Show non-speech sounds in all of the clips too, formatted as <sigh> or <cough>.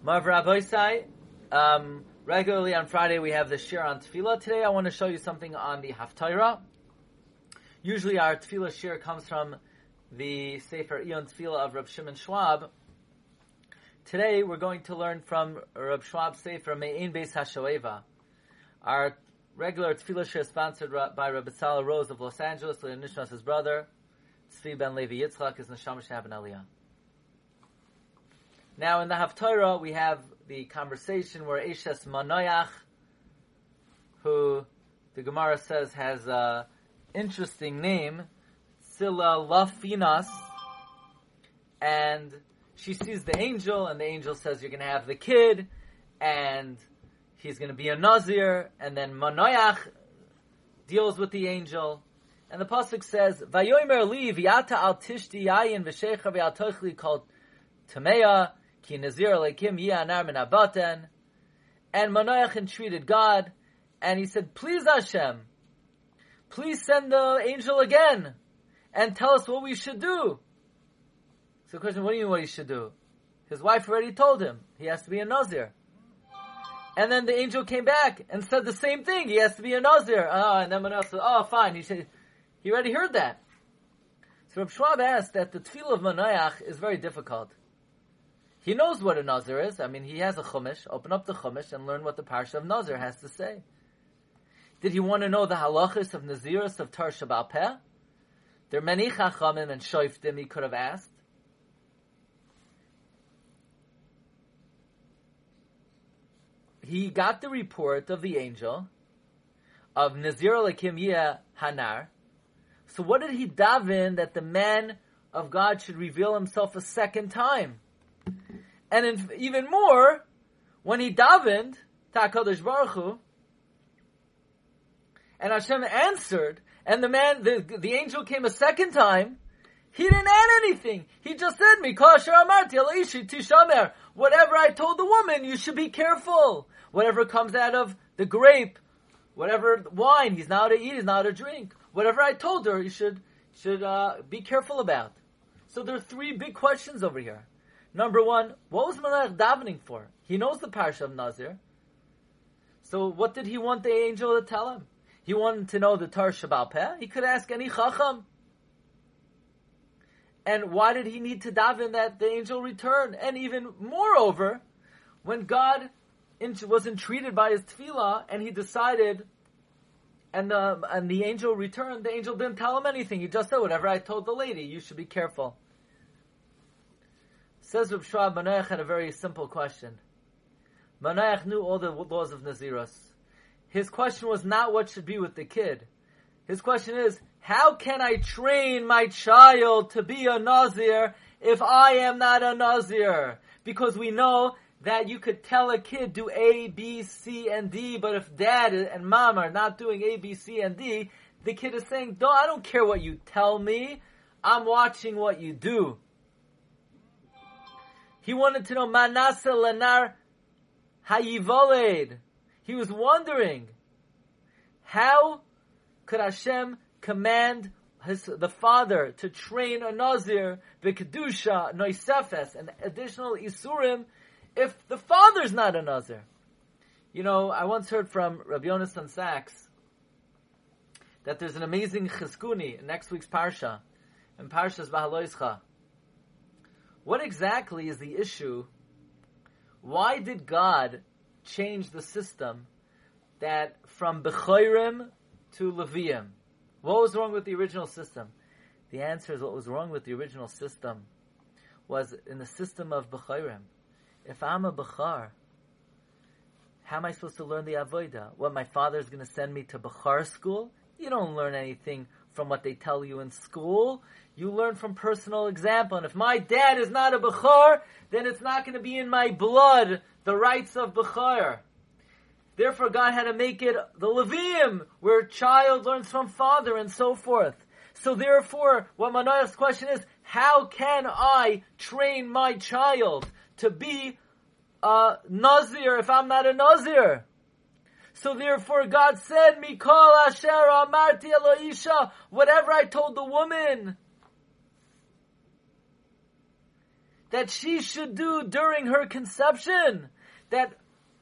Marv Rabbi um, regularly on Friday we have the shir on tefillah. Today I want to show you something on the Haftarah. Usually our tefillah shir comes from the Sefer Iyun Tefillah of Rab Shimon Schwab. Today we're going to learn from Rab Schwab's Sefer Maayan Beis HaShoeva. Our regular tefillah shir is sponsored by Rabbi Sala Rose of Los Angeles, Nishmas, his brother, Tzvi Ben Levi Yitzchak, his Neshama Shaban Aliyah. Now in the Haftarah we have the conversation where Eshes Manoyach, who the Gemara says has a interesting name, Silla Lafinas, and she sees the angel, and the angel says you're going to have the kid, and he's going to be a Nazir, and then Manoyach deals with the angel, and the pasuk says, "Vayomer li v'yata al tishti yayin v'shecha tochli called Tameya." Ki Nazir Alekim Yi'anar Min Abaten. And Manoach entreated God, and he said, Please Hashem, please send the angel again, and tell us what we should do. So the question, what do you mean what he should do? His wife already told him, he has to be a Nazir. And then the angel came back and said the same thing, he has to be a Nazir. Oh, and then Manoach said, oh fine, he said, he already heard that. So Reb Schwab asked that the tefillah of Manoach is very difficult. He knows what a Nazir is. I mean, he has a Chumash. Open up the Chumash and learn what the Parsha of Nazir has to say. Did he want to know the halachas of Naziris of Tar Shabal Peh? There are many Chachamim and Shoiftim he could have asked. He got the report of the angel of Nazir Lakim Hanar. So what did he daven that the man of God should reveal himself a second time? And in, even more, when he davened to HaKadosh Baruch Hu, and Hashem answered, and the man, the, the angel came a second time, he didn't add anything. He just said, tishamer. Whatever I told the woman, you should be careful. Whatever comes out of the grape, whatever wine, he's not to eat, he's not to drink. Whatever I told her, you should, should uh, be careful about. So there are three big questions over here. Number one, what was Malach davening for? He knows the parsha of Nazir. So what did he want the angel to tell him? He wanted to know the Tar Peh. He could ask any Chacham. And why did he need to daven that the angel return? And even moreover, when God was entreated by his tefillah and he decided, and the and the angel returned, the angel didn't tell him anything. He just said, "Whatever I told the lady, you should be careful." Says Reb Schwab, Manoach had a very simple question. Manoach knew all the laws of Naziros. His question was not what should be with the kid. His question is, how can I train my child to be a Nazir if I am not a Nazir? Because we know that you could tell a kid do A, B, C, and D, but if dad and mom are not doing A, B, C, and D, the kid is saying, "No, I don't care what you tell me. I'm watching what you do." He wanted to know Manasa Lanar Hayivoled. He was wondering how could Hashem command his, the father to train a Nazir, V'kedusha, Noisefes, and additional Isurim, if the father's not a Nazir? You know, I once heard from Rabbi Yonasan Sacks that there's an amazing chizkuni in next week's Parsha, in Parshas Bahaloischa, what exactly is the issue? Why did God change the system that from Bechorim to Levium? What was wrong with the original system? The answer is what was wrong with the original system was in the system of Bechorim. If I'm a Bechar, how am I supposed to learn the Avodah? What, my father is going to send me to Bechar school? You don't learn anything from what they tell you in school. You learn from personal example. And if my dad is not a Bechor, then it's not going to be in my blood the rights of Bechor. Therefore, God had to make it the Levium, where child learns from father and so forth. So therefore, what Manoach's question is, how can I train my child to be a Nazir if I'm not a Nazir? So therefore God said, Mikol Asher Amarti Eloisha, whatever I told the woman. that she should do during her conception. That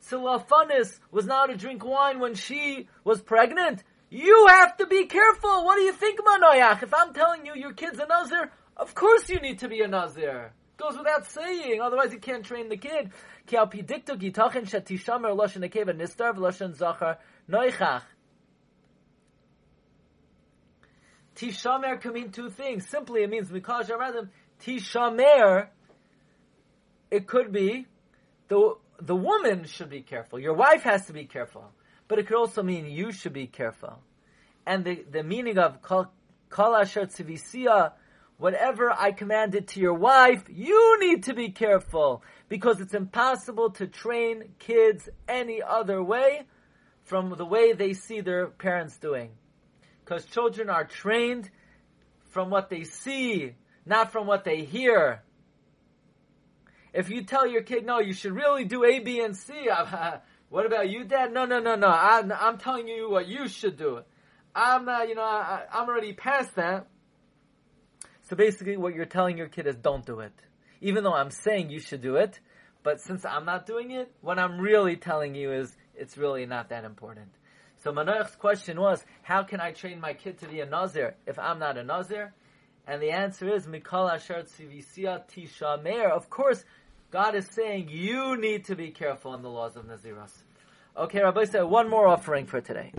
Silafanis was not to drink wine when she was pregnant. You have to be careful. What do you think, Manoyach? If I'm telling you your kid's a Nazir, of course you need to be a Nazir. Goes without saying. Otherwise you can't train the kid. Tishamer can mean two things. Simply, it means because Tishamer, it could be the the woman should be careful. Your wife has to be careful. But it could also mean you should be careful. And the, the meaning of kol asher tzivisiya, whatever I commanded to your wife, you need to be careful. Because it's impossible to train kids any other way from the way they see their parents doing. Because children are trained from what they see, not from what they hear. If you tell your kid, no, you should really do A, B, and C, <laughs> what about you, Dad? No, no, no, no. I'm, I'm telling you what you should do. I'm, uh, you know, I, I'm already past that. So basically, what you're telling your kid is don't do it. Even though I'm saying you should do it, but since I'm not doing it, what I'm really telling you is it's really not that important. So Manoach's question was, how can I train my kid to be a Nazir if I'm not a Nazir? And the answer is, Mikal Asher Tisha Meir. Of course, God is saying you need to be careful in the laws of Naziros. Okay, Rabbi said one more offering for today.